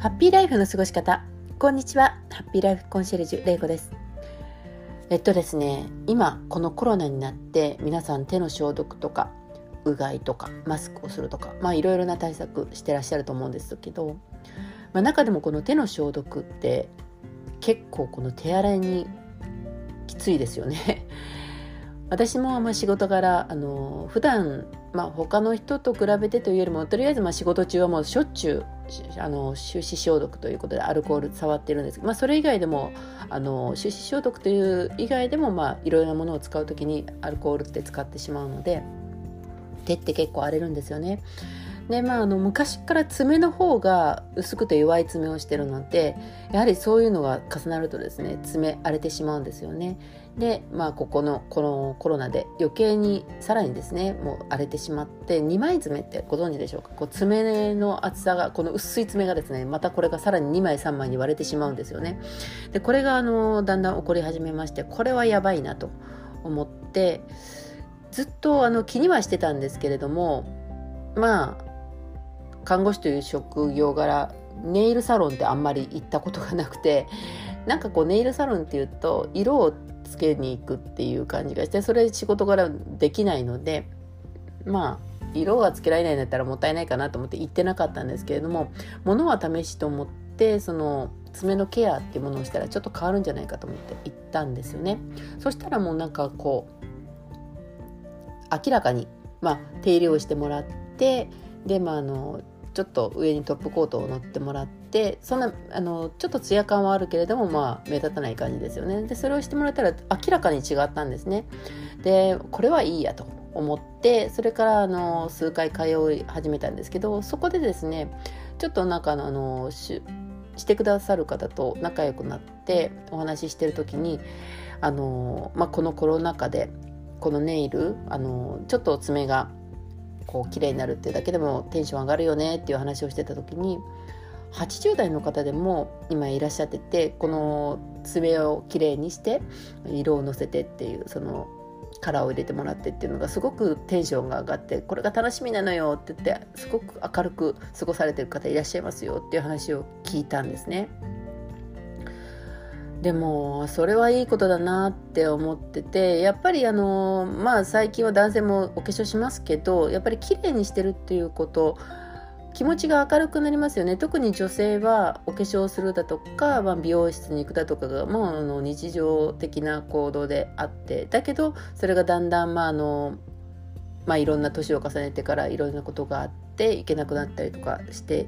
ハッピーライフの過ごし方。こんにちは。ハッピーライフコンシェルジュれいこです。えっとですね今このコロナになって皆さん手の消毒とかうがいとかマスクをするとかまあいろいろな対策してらっしゃると思うんですけど、まあ、中でもこの手の消毒って結構この手洗いにきついですよね。私もまあ仕事柄あの普段まあ他の人と比べてというよりもとりあえずまあ仕事中はもうしょっちゅうあの手指消毒ということでアルコール触ってるんですけど、まあ、それ以外でもあの手指消毒という以外でも、まあ、いろいろなものを使う時にアルコールって使ってしまうので手って結構荒れるんですよね。でまあ、あの昔から爪の方が薄くて弱い爪をしてるのでやはりそういうのが重なるとですね爪荒れてしまうんですよね。でまあここのこのコロナで余計にさらにですねもう荒れてしまって2枚爪ってご存知でしょうか？こう爪の厚さがこの薄い爪がですねまたこれがさらに2枚3枚に割れてしまうんですよね。でこれがあのだんだん起こり始めましてこれはやばいなと思ってずっとあの気にはしてたんですけれどもまあ看護師という職業柄ネイルサロンってあんまり行ったことがなくてなんかこうネイルサロンっていうと色をつけに行くっていう感じがしてそれ仕事柄できないのでまあ色がつけられないんだったらもったいないかなと思って行ってなかったんですけれども物は試しと思ってその爪のケアっていうものをしたらちょっと変わるんじゃないかと思って行ったんですよね。そしたらもうなんかこう明らかに、まあ、手入れをしてもらってでまああのちょっと上にトップコートを乗ってもらってそんなあのちょっとツヤ感はあるけれどもまあ目立たない感じですよね。でそれをしてもらったら明らかに違ったんですね。でこれはいいやと思ってそれからあの数回通い始めたんですけどそこでですねちょっとなんかあのししてくださる方と仲良くなってお話ししてる時にあの、まあ、このコロナ禍でこのネイルあのちょっと爪がこう綺麗になるっていうだけでもテンション上がるよねっていう話をしてた時に80代の方でも今いらっしゃっててこの爪をきれいにして色をのせてっていうそのカラーを入れてもらってっていうのがすごくテンションが上がってこれが楽しみなのよって言ってすごく明るく過ごされてる方いらっしゃいますよっていう話を聞いたんですね。でもそれはいいことだなって思っててやっぱりあのまあ最近は男性もお化粧しますけどやっぱり綺麗にしてるっていうこと気持ちが明るくなりますよね。特に女性はお化粧するだとか、まあ、美容室に行くだとかがもうあの日常的な行動であってだけどそれがだんだんまああのまあいろんな年を重ねてからいろんなことがあっていけなくなったりとかして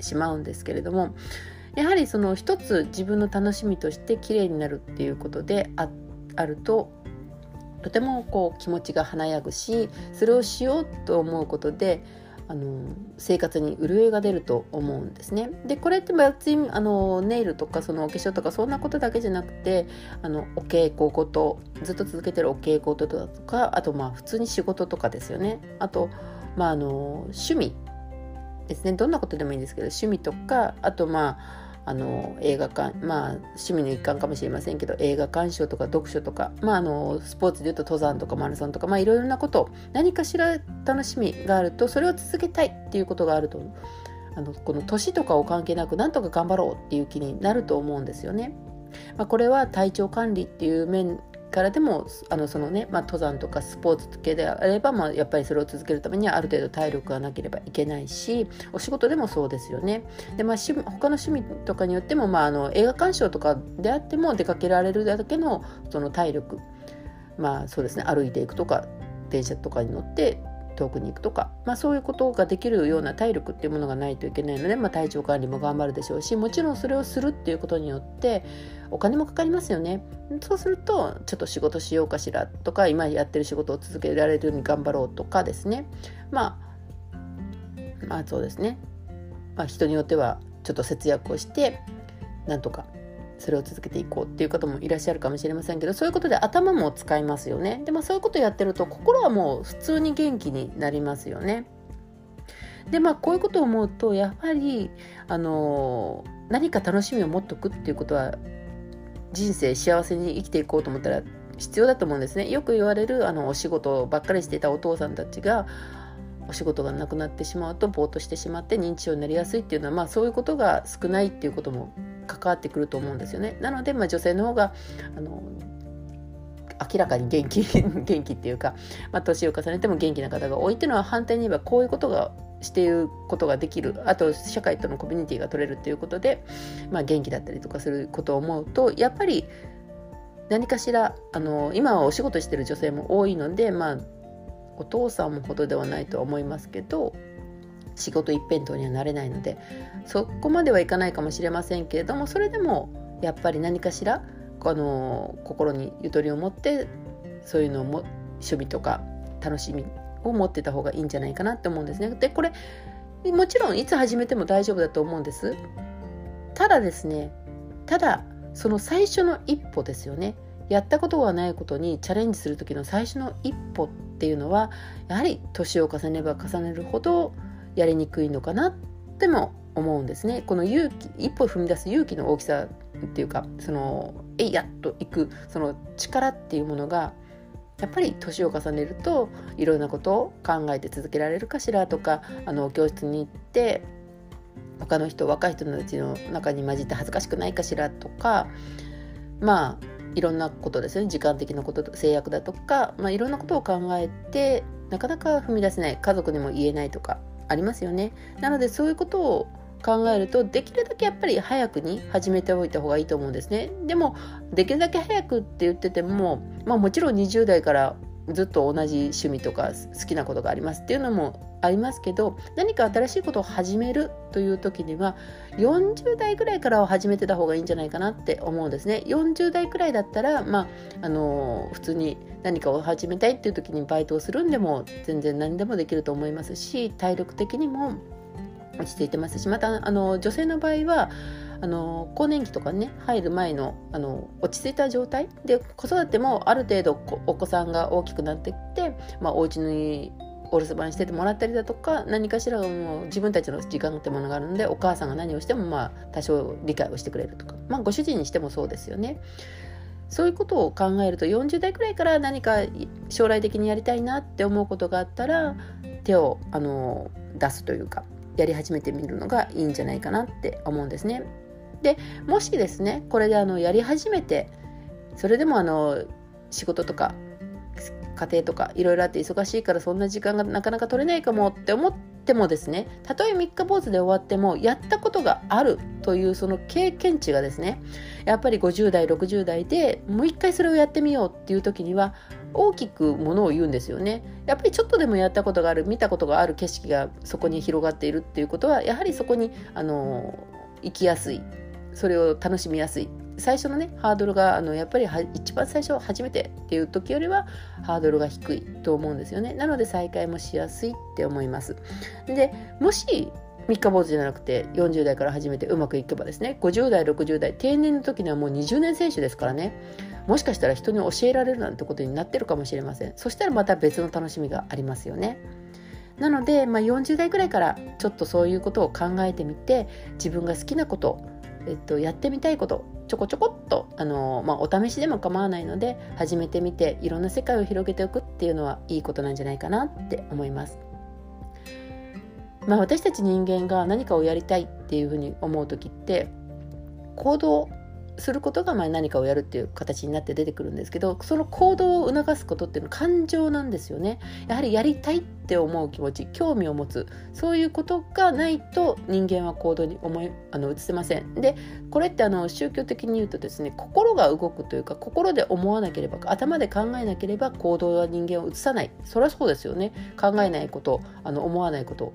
しまうんですけれどもやはりその一つ自分の楽しみとして綺麗になるっていうことでああるととてもこう気持ちが華やぐしそれをしようと思うことであの生活に潤いが出ると思うんですね。でこれって別にあのネイルとかそのお化粧とかそんなことだけじゃなくてあのお稽古事ずっと続けてるお稽古事だとかあとまあ普通に仕事とかですよね。あとまああの趣味ですねどんなことでもいいんですけど趣味とかあとまああの映画館まあ趣味の一環かもしれませんけど映画鑑賞とか読書とか、まあ、あのスポーツでいうと登山とかマラソンとか、まあ、いろいろなこと何かしら楽しみがあるとそれを続けたいっていうことがあるとあのこの年とかを関係なくなんとか頑張ろうっていう気になると思うんですよね。まあ、これは体調管理っていう面からでもあのそのね、まあ、登山とかスポーツ系であれば、まあ、やっぱりそれを続けるためにはある程度体力がなければいけないしお仕事でもそうですよね。でまあ、他の趣味とかによっても、まあ、あの映画鑑賞とかであっても出かけられるだけのその体力まあそうですね歩いていくとか電車とかに乗って遠くに行くとか、まあ、そういうことができるような体力っていうものがないといけないので、まあ、体調管理も頑張るでしょうしもちろんそれをするっていうことによってお金もかかりますよね。そうするとちょっと仕事しようかしらとか今やってる仕事を続けられるように頑張ろうとかですね。まあまあそうですね、まあ、人によってはちょっと節約をしてなんとかそれを続けていこうっていう方もいらっしゃるかもしれませんけどそういうことで頭も使いますよね。で、まあ、そういうことやってると心はもう普通に元気になりますよね。でまあこういうことを思うとやはりあの何か楽しみを持っとくっていうことは人生幸せに生きていこうと思ったら必要だと思うんですね。よく言われるあのお仕事ばっかりしていたお父さんたちがお仕事がなくなってしまうとぼーっとしてしまって認知症になりやすいっていうのは、まあ、そういうことが少ないっていうことも関わってくると思うんですよね。なので、まあ、女性の方があの明らかに元気 元気っていうか、まあ、年を重ねても元気な方が多いっていうのは反対に言えばこういうことがしていることができるあと社会とのコミュニティが取れるっていうことで、まあ、元気だったりとかすることを思うとやっぱり何かしらあの今はお仕事してる女性も多いので、まあ、お父さんもほどではないとは思いますけど仕事一辺倒にはなれないのでそこまではいかないかもしれませんけれどもそれでもやっぱり何かしらあの心にゆとりを持ってそういうのをも趣味とか楽しみを持ってた方がいいんじゃないかなって思うんですね。でこれもちろんいつ始めても大丈夫だと思うんです。ただですねただその最初の一歩ですよね。やったことがないことにチャレンジする時の最初の一歩っていうのはやはり年を重ねれば重ねるほどやりにくいのかなっても思うんですね。この勇気一歩踏み出す勇気の大きさっていうかそのえいやっといくその力っていうものがやっぱり年を重ねるといろんなことを考えて続けられるかしらとかあの教室に行って他の人若い人たちの中に混じって恥ずかしくないかしらとかまあいろんなことですね時間的なこと制約だとか、まあ、いろんなことを考えてなかなか踏み出せない家族にも言えないとかありますよね。なのでそういうことを考えるとできるだけやっぱり早くに始めておいた方がいいと思うんですね。でもできるだけ早くって言ってても、まあ、もちろん20代からずっと同じ趣味とか好きなことがありますっていうのもありますけど何か新しいことを始めるという時には40代ぐらいからは始めてた方がいいんじゃないかなって思うんですね。40代くらいだったら、まあ、あの普通に何かを始めたいっていう時にバイトをするんでも全然何でもできると思いますし体力的にも落ち着いてますしまたあの女性の場合はあの更年期とかね入る前のあの落ち着いた状態で子育てもある程度お子さんが大きくなってきて、まあ、お家にお留守番しててもらったりだとか何かしらもう自分たちの時間ってものがあるのでお母さんが何をしてもまあ多少理解をしてくれるとか、まあ、ご主人にしてもそうですよね。そういうことを考えると40代くらいから何か将来的にやりたいなって思うことがあったら手をあの出すというかやり始めてみるのがいいんじゃないかなって思うんですね。でもしですねこれであのやり始めてそれでもあの仕事とか家庭とかいろいろあって忙しいからそんな時間がなかなか取れないかもって思ってもですねたとえ三日坊主で終わってもやったことがあるというその経験値がですねやっぱり50代60代でもう一回それをやってみようっていう時には大きくものを言うんですよね。やっぱりちょっとでもやったことがある見たことがある景色がそこに広がっているっていうことはやはりそこにあの行きやすい。それを楽しみやすい。最初のねハードルがあのやっぱり一番最初初めてっていう時よりはハードルが低いと思うんですよね。なので再開もしやすいって思います。でもし三日坊主じゃなくて40代から始めてうまくいけばですね50代60代定年の時にはもう20年選手ですからね。もしかしたら人に教えられるなんてことになってるかもしれません。そしたらまた別の楽しみがありますよね。なので、まあ、40代くらいからちょっとそういうことを考えてみて自分が好きなことえっと、やってみたいことちょこちょこっとあの、まあ、お試しでも構わないので始めてみていろんな世界を広げておくっていうのはいいことなんじゃないかなって思います。まあ、私たち人間が何かをやりたいっていうふうに思う時って行動することがま何かをやるっていう形になって出てくるんですけどその行動を促すことっていうのは感情なんですよね。やはりやりたいって思う気持ち興味を持つそういうことがないと人間は行動に思いあの移せません。でこれってあの宗教的に言うとですね心が動くというか心で思わなければ頭で考えなければ行動は人間を移さない。それはそうですよね。考えないことあの思わないこと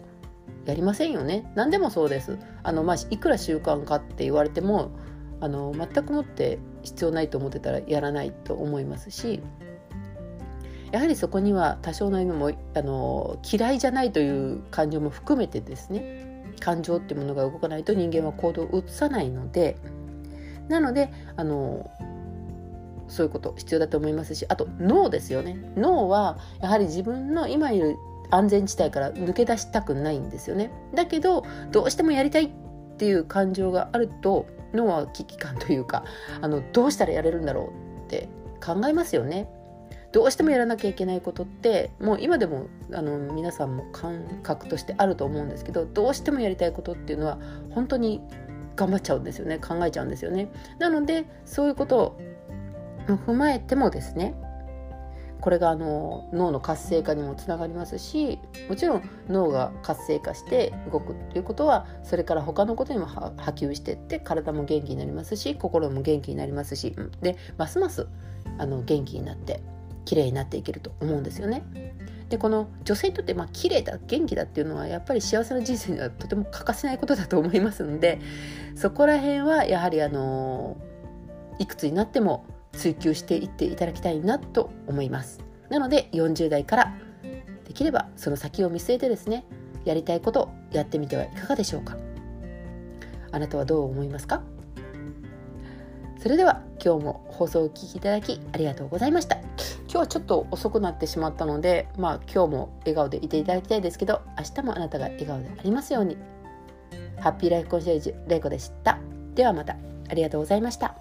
やりませんよね。何でもそうです。あの、まあ、いくら習慣かって言われてもあの全くもって必要ないと思ってたらやらないと思いますしやはりそこには多少の意味もあの嫌いじゃないという感情も含めてですね感情っていうものが動かないと人間は行動を移さないのでなのであのそういうこと必要だと思いますしあと脳ですよね。脳はやはり自分の今いる安全地帯から抜け出したくないんですよね。だけどどうしてもやりたいっていう感情があると脳は危機感というかあのどうしたらやれるんだろうって考えますよね。どうしてもやらなきゃいけないことってもう今でもあの皆さんも感覚としてあると思うんですけどどうしてもやりたいことっていうのは本当に頑張っちゃうんですよね考えちゃうんですよね。なのでそういうことを踏まえてもですねこれがあの脳の活性化にもつながりますしもちろん脳が活性化して動くっていうことはそれから他のことにも波及していって体も元気になりますし心も元気になりますしでますますあの元気になって綺麗になっていけると思うんですよね。でこの女性にとってまあ綺麗だ元気だっていうのはやっぱり幸せな人生にはとても欠かせないことだと思いますのでそこら辺はやはりあのいくつになっても追求していっていただきたいなと思います。なので40代からできればその先を見据えてですねやりたいことをやってみてはいかがでしょうか。あなたはどう思いますか？それでは今日も放送をお聴きいただきありがとうございました。今日はちょっと遅くなってしまったのでまあ今日も笑顔でいていただきたいですけど明日もあなたが笑顔でありますように。ハッピーライフコンシェルジュレイコでした。ではまた。ありがとうございました。